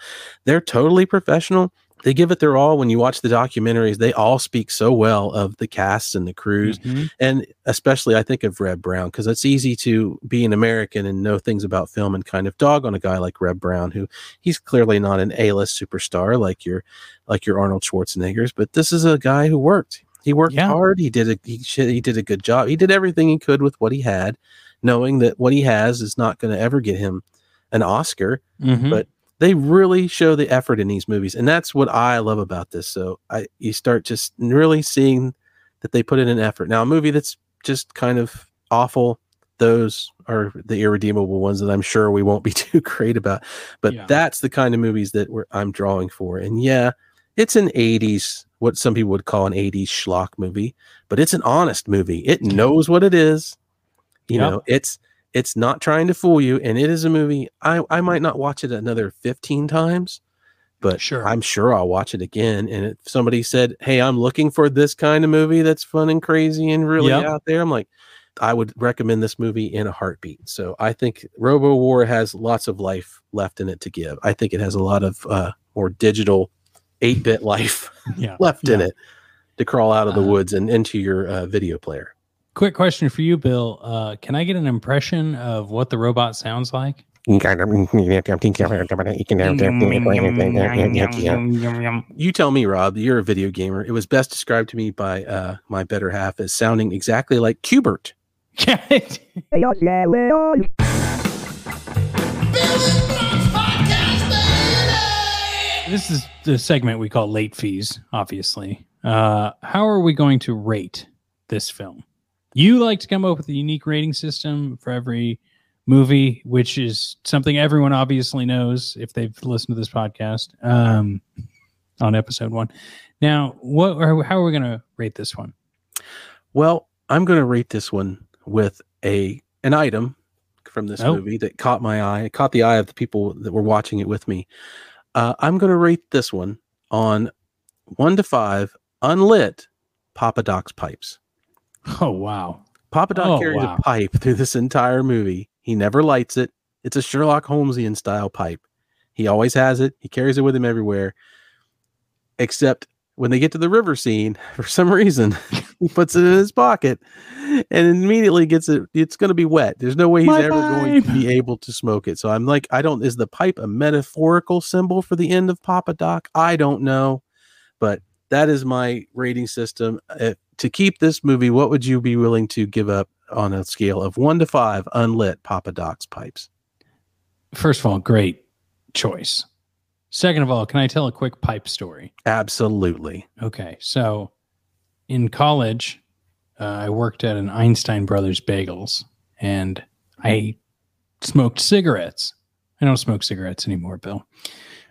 they're totally professional. they give it their all when you watch the documentaries they all speak so well of the casts and the crews Mhm. and especially i think of reb brown because it's easy to be an american and know things about film and kind of dog on a guy like reb brown who he's clearly not an a-list superstar like your like your arnold schwarzeneggers but this is a guy who worked he worked Yeah. hard he did a he, he did a good job he did everything he could with what he had knowing that what he has is not going to ever get him an oscar Mhm. but they really show the effort in these movies and that's what i love about this. So i you start just really seeing that they put in an effort. Now a movie that's just kind of awful those are the irredeemable ones that i'm sure we won't be too great about but Yeah. that's the kind of movies that we're, i'm drawing for. And yeah it's an 80s what some people would call an 80s schlock movie but it's an honest movie. It knows what it is you Yep. know it's it's not trying to fool you and it is a movie i i might not watch it another 15 times but Sure. i'm sure i'll watch it again and if somebody said hey i'm looking for this kind of movie that's fun and crazy and really Yep. out there i'm like i would recommend this movie in a heartbeat so i think robowar has lots of life left in it to give i think it has a lot of uh more digital 8-bit life yeah. left in it to crawl out of the Uh, woods and into your uh, video player Quick question for you, Bill. Uh, can I get an impression of what the robot sounds like? You tell me, Rob. You're a video gamer. It was best described to me by uh, my better half as sounding exactly like Q*bert. Building Blocks Podcast, baby! this is the segment we call late fees, obviously. Uh, how are we going to rate this film? You like to come up with a unique rating system for every movie, which is something everyone obviously knows if they've listened to this podcast um, on episode one. Now, what are, how are we going to rate this one? Well, I'm going to rate this one with a an item from this Oh. movie that caught my eye. It caught the eye of the people that were watching it with me. Uh, I'm going to rate this one on one to five unlit Papa Doc's pipes. Oh, wow. Papa Doc Oh, carries wow. a pipe through this entire movie. He never lights it. It's a Sherlock Holmesian style pipe. He always has it. He carries it with him everywhere. Except when they get to the river scene, for some reason, he puts it in his pocket and immediately gets it. It's going to be wet. There's no way he's My ever going to be able to smoke it. So I'm like, I don't, is the pipe a metaphorical symbol for the end of Papa Doc? I don't know. But that is my rating system. To keep this movie, what would you be willing to give up on a scale of one to five unlit Papa Doc's pipes? First of all, great choice. Second of all, can I tell a quick pipe story? Absolutely. Okay, so in college, uh, I worked at an Einstein Brothers Bagels, and I smoked cigarettes. I don't smoke cigarettes anymore, Bill.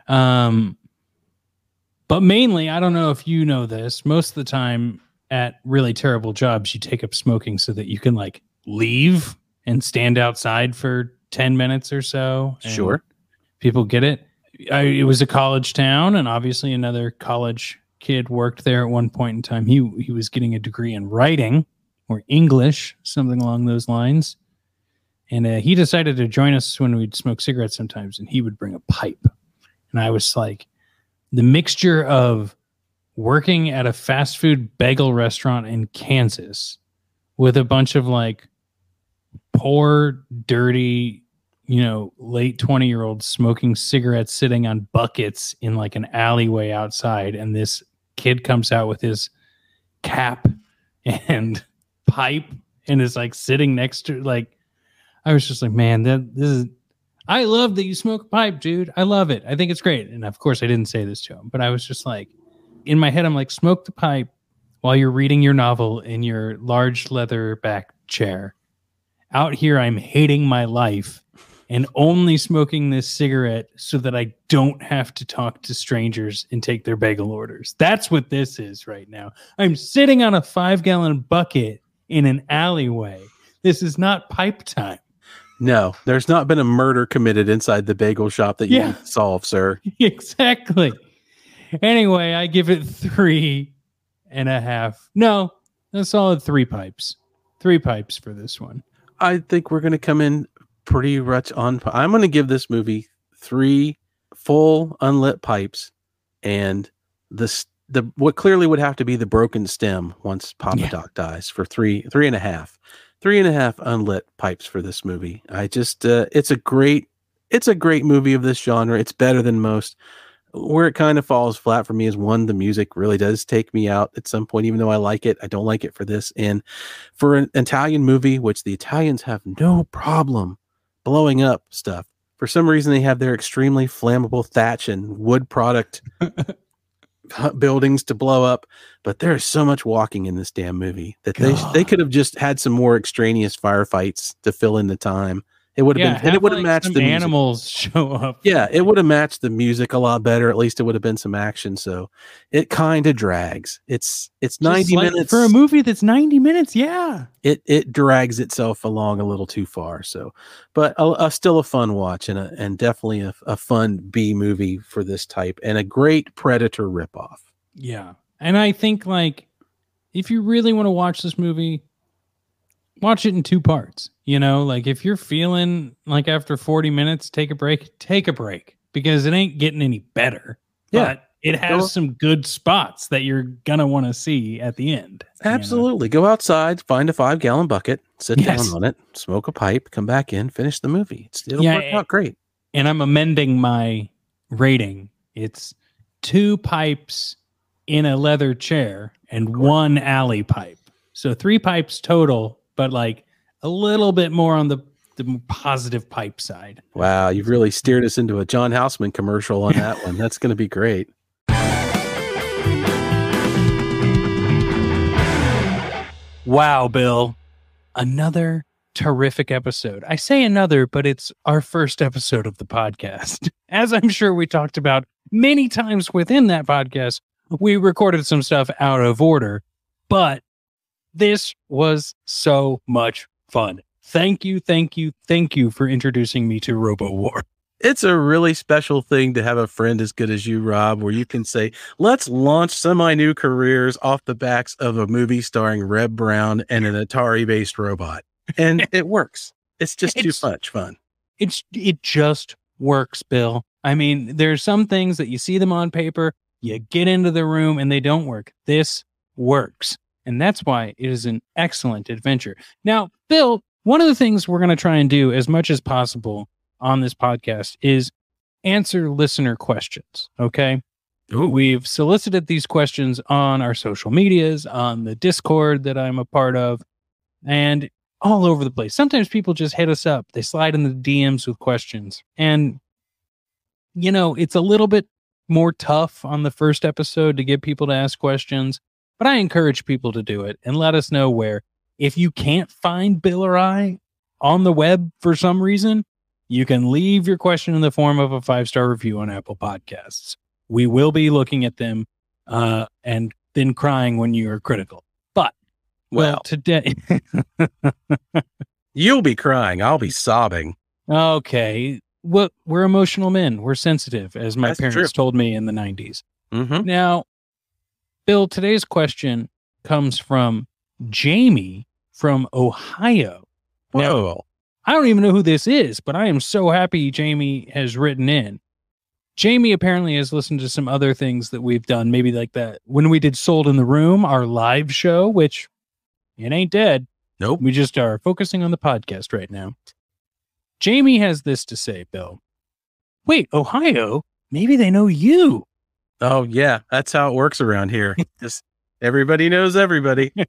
Um, but mainly, I don't know if you know this. Most of the time, at really terrible jobs, you take up smoking so that you can like leave and stand outside for ten minutes or so. Sure. people get it. I, it was a college town, and obviously another college kid worked there at one point in time. He he was getting a degree in writing or English, something along those lines. And uh, he decided to join us when we'd smoke cigarettes sometimes, and he would bring a pipe. And I was like, the mixture of working at a fast food bagel restaurant in Kansas with a bunch of like poor, dirty, you know, late 20 year olds smoking cigarettes sitting on buckets in like an alleyway outside. And this kid comes out with his cap and pipe and is like sitting next to like, I was just like, man, that this is, I love that you smoke a pipe, dude. I love it. I think it's great. And of course, I didn't say this to him, but I was just like, in my head, I'm like, smoke the pipe while you're reading your novel in your large leather back chair. Out here, I'm hating my life and only smoking this cigarette so that I don't have to talk to strangers and take their bagel orders. That's what this is right now. I'm sitting on a five gallon bucket in an alleyway. This is not pipe time. No, there's not been a murder committed inside the bagel shop that you Yeah. solve, sir. exactly. Anyway, I give it three and a half. No, a solid three pipes. Three pipes for this one. I think we're going to come in pretty much on. I'm going to give this movie three full unlit pipes and this the what clearly would have to be the broken stem once Papa Yeah. Doc dies for three three and a half three and a half unlit pipes for this movie. I just uh, it's a great it's a great movie of this genre. It's better than most. Where it kind of falls flat for me is one, the music really does take me out at some point, even though I like it. I don't like it for this. And for an Italian movie, which the Italians have no problem blowing up stuff, for some reason they have their extremely flammable thatch and wood product buildings to blow up. But there is so much walking in this damn movie that they they could have just had some more extraneous firefights to fill in the time. It would have Yeah, been and it would have like, matched the music. animals show up. Yeah, it would have matched the music a lot better. At least it would have been some action. So it kind of drags. It's it's ninety like- minutes for a movie that's 90 minutes. Yeah. It it drags itself along a little too far. So, but a, a still a fun watch and a, and definitely a, a fun B movie for this type and a great Predator ripoff. Yeah. And I think like if you really want to watch this movie, watch it in two parts. You know, like if you're feeling like after 40 minutes, take a break, take a break because it ain't getting any better. Yeah. But it has Go- some good spots that you're gonna want to see at the end. you know? Absolutely. Go outside, find a five gallon bucket, sit Yes. down on it, smoke a pipe, come back in, finish the movie. It's, it'll Yeah, work it- out great. And I'm amending my rating. It's two pipes in a leather chair and one alley pipe. So three pipes total, but like a little bit more on the the positive pipe side. Wow, you've really steered us into a John Houseman commercial on that one. That's going to be great. Wow, Bill. Another terrific episode. I say another, but it's our first episode of the podcast. As I'm sure we talked about many times within that podcast, we recorded some stuff out of order, but this was so much fun. Thank you, thank you, thank you for introducing me to Robowar. It's a really special thing to have a friend as good as you, Rob, where you can say, let's launch semi new careers off the backs of a movie starring Reb Brown and an Atari based robot. And it works. It's just too much fun. it's it just works bill i mean there's some things that you see them on paper you get into the room and they don't work this works and that's why it is an excellent adventure now bill one of the things we're going to try and do as much as possible on this podcast is answer listener questions okay we've solicited these questions on our social medias on the discord that i'm a part of and all over the place. Sometimes people just hit us up. They slide in the DMs with questions. And, you know, it's a little bit more tough on the first episode to get people to ask questions, but I encourage people to do it and let us know where. If you can't find Bill or I on the web for some reason, you can leave your question in the form of a five star review on Apple Podcasts. We will be looking at them uh, and then crying when you are critical. But well, Well, today, you'll be crying. I'll be sobbing. Okay. Well, we're emotional men. We're sensitive, as my That's parents true. told me in the 90s. hmm Now, Bill, today's question comes from Jamie from Ohio. Now, Whoa. I don't even know who this is, but I am so happy Jamie has written in. Jamie apparently has listened to some other things that we've done, maybe like that when we did Sold in the Room, our live show, which it ain't dead. Nope. We just are focusing on the podcast right now. Jamie has this to say, Bill. Wait, Ohio? Maybe they know you. Oh, yeah. That's how it works around here. Just everybody knows everybody.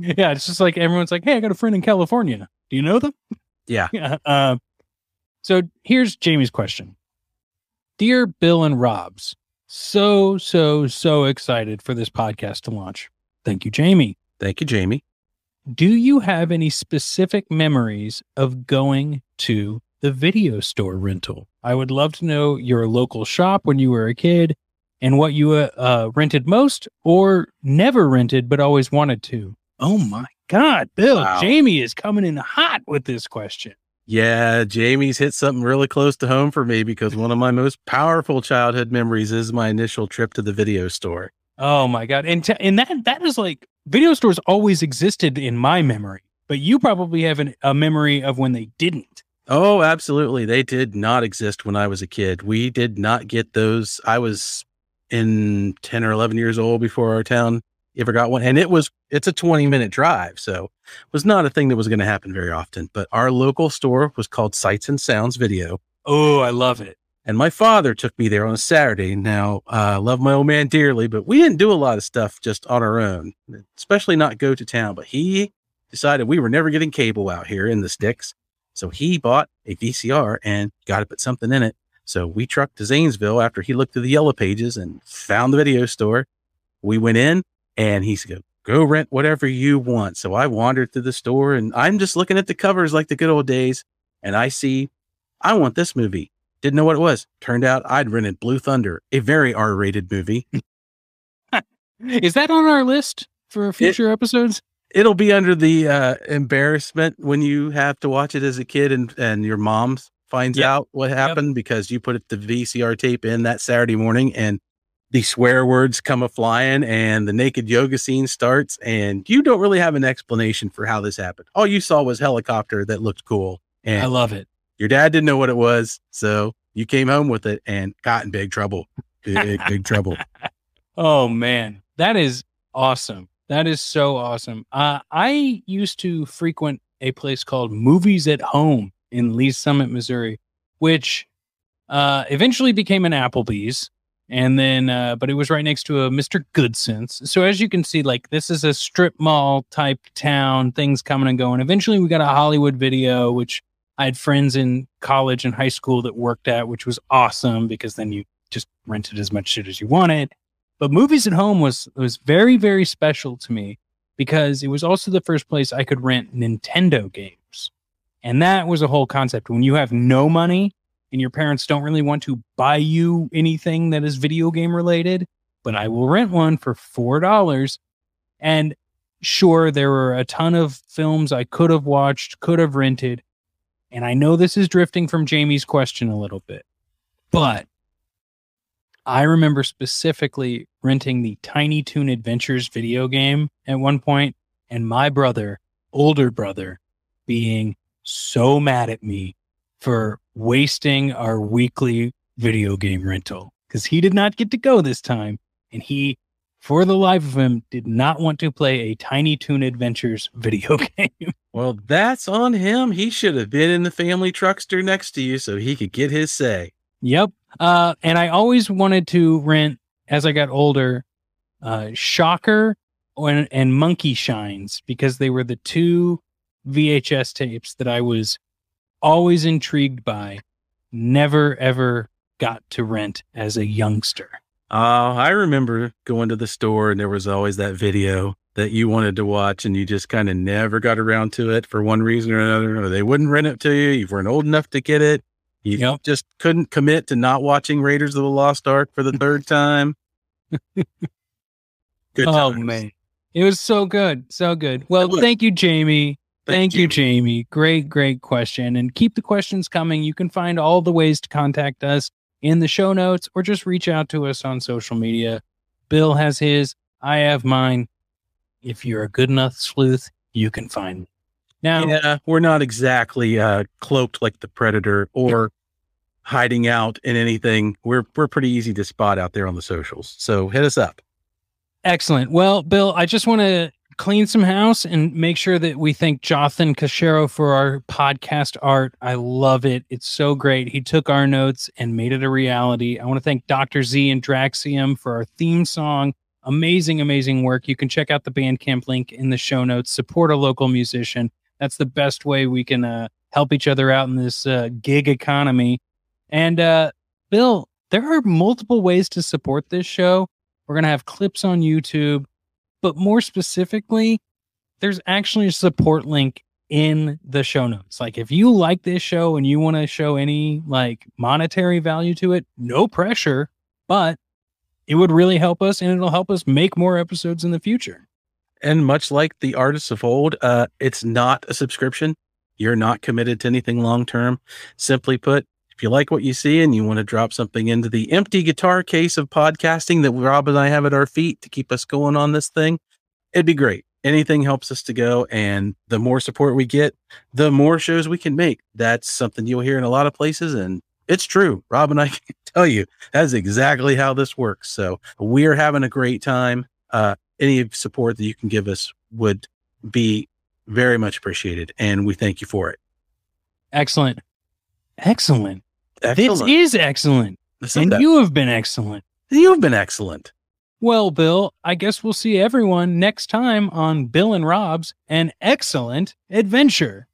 Yeah, it's just like everyone's like, hey, I got a friend in California. Do you know them? Yeah. uh, so here's Jamie's question Dear Bill and Robs, so, so, so excited for this podcast to launch. Thank you, Jamie. Thank you, Jamie. Do you have any specific memories of going to the video store rental? I would love to know your local shop when you were a kid and what you uh, uh, rented most or never rented but always wanted to. Oh my God, Bill, Wow. Jamie is coming in hot with this question. Yeah, Jamie's hit something really close to home for me because one of my most powerful childhood memories is my initial trip to the video store. Oh my God. And, t- and that, that is like video stores always existed in my memory, but you probably have an, a memory of when they didn't. Oh, absolutely. They did not exist when I was a kid. We did not get those. I was in 10 or 11 years old before our town ever got one. And it was, it's a 20 minute drive. So it was not a thing that was going to happen very often. But our local store was called Sights and Sounds Video. Oh, I love it. And my father took me there on a Saturday. Now, I uh, love my old man dearly, but we didn't do a lot of stuff just on our own, especially not go to town. But he decided we were never getting cable out here in the sticks. So he bought a VCR and got to put something in it. So we trucked to Zanesville after he looked through the yellow pages and found the video store. We went in and he said, go rent whatever you want. So I wandered through the store and I'm just looking at the covers like the good old days. And I see, I want this movie. Didn't know what it was. Turned out I'd rented Blue Thunder, a very R rated movie. Is that on our list for future it, episodes? It'll be under the uh, embarrassment when you have to watch it as a kid and, and your mom finds yep. out what happened yep. because you put the VCR tape in that Saturday morning and the swear words come a flying and the naked yoga scene starts and you don't really have an explanation for how this happened. All you saw was helicopter that looked cool. And I love it. Your dad didn't know what it was, so you came home with it and got in big trouble. Big, big trouble. Oh man, that is awesome. That is so awesome. Uh, I used to frequent a place called Movies at Home in Lee's Summit, Missouri, which uh, eventually became an Applebee's. And then, uh, but it was right next to a Mr. Goodcents. So as you can see, like this is a strip mall type town, things coming and going. Eventually, we got a Hollywood video, which I had friends in college and high school that worked at, which was awesome because then you just rented as much shit as you wanted. But movies at home was was very very special to me because it was also the first place I could rent Nintendo games. And that was a whole concept. When you have no money and your parents don't really want to buy you anything that is video game related, but I will rent one for $4 and sure there were a ton of films I could have watched, could have rented, and I know this is drifting from Jamie's question a little bit, but I remember specifically renting the Tiny Toon Adventures video game at one point, and my brother, older brother, being so mad at me for wasting our weekly video game rental because he did not get to go this time. And he, for the life of him, did not want to play a Tiny Toon Adventures video game. Well, that's on him. He should have been in the family truckster next to you so he could get his say. Yep. Uh, and I always wanted to rent as I got older, uh, Shocker and, and Monkey Shines because they were the two VHS tapes that I was always intrigued by. Never ever got to rent as a youngster. Oh, I remember going to the store and there was always that video that you wanted to watch and you just kind of never got around to it for one reason or another, or they wouldn't rent it to you. You weren't old enough to get it. You yep. just couldn't commit to not watching Raiders of the Lost Ark for the third time. good oh man, it was so good, so good. Well, thank you, Jamie. Thank, thank you, Jamie. Great, great question. And keep the questions coming. You can find all the ways to contact us in the show notes or just reach out to us on social media. Bill has his, I have mine if you're a good enough sleuth, you can find me. Now, yeah, we're not exactly uh, cloaked like the predator or hiding out in anything. We're we're pretty easy to spot out there on the socials. So hit us up. Excellent. Well, Bill, I just want to clean some house and make sure that we thank Jothan Cachero for our podcast art. I love it. It's so great. He took our notes and made it a reality. I want to thank Dr. Z and Draxiom for our theme song amazing, amazing work. You can check out the Bandcamp link in the show notes. Support a local musician. That's the best way we can uh, help each other out in this uh, gig economy. And uh, Bill, there are multiple ways to support this show. We're going to have clips on YouTube, but more specifically, there's actually a support link in the show notes. Like if you like this show and you want to show any like monetary value to it, no pressure, but it would really help us and it'll help us make more episodes in the future. And much like the artists of old, uh, it's not a subscription. You're not committed to anything long term. Simply put, if you like what you see and you want to drop something into the empty guitar case of podcasting that Rob and I have at our feet to keep us going on this thing, it'd be great. Anything helps us to go. And the more support we get, the more shows we can make. That's something you'll hear in a lot of places. And It's true. Rob and I can tell you that's exactly how this works. So we are having a great time. Uh, any support that you can give us would be very much appreciated, and we thank you for it. Excellent. Excellent. Excellent. This is excellent. Listen, And that- you have been excellent. you've been excellent. Well, Bill, I guess we'll see everyone next time on Bill and Rob's An Excellent Adventure.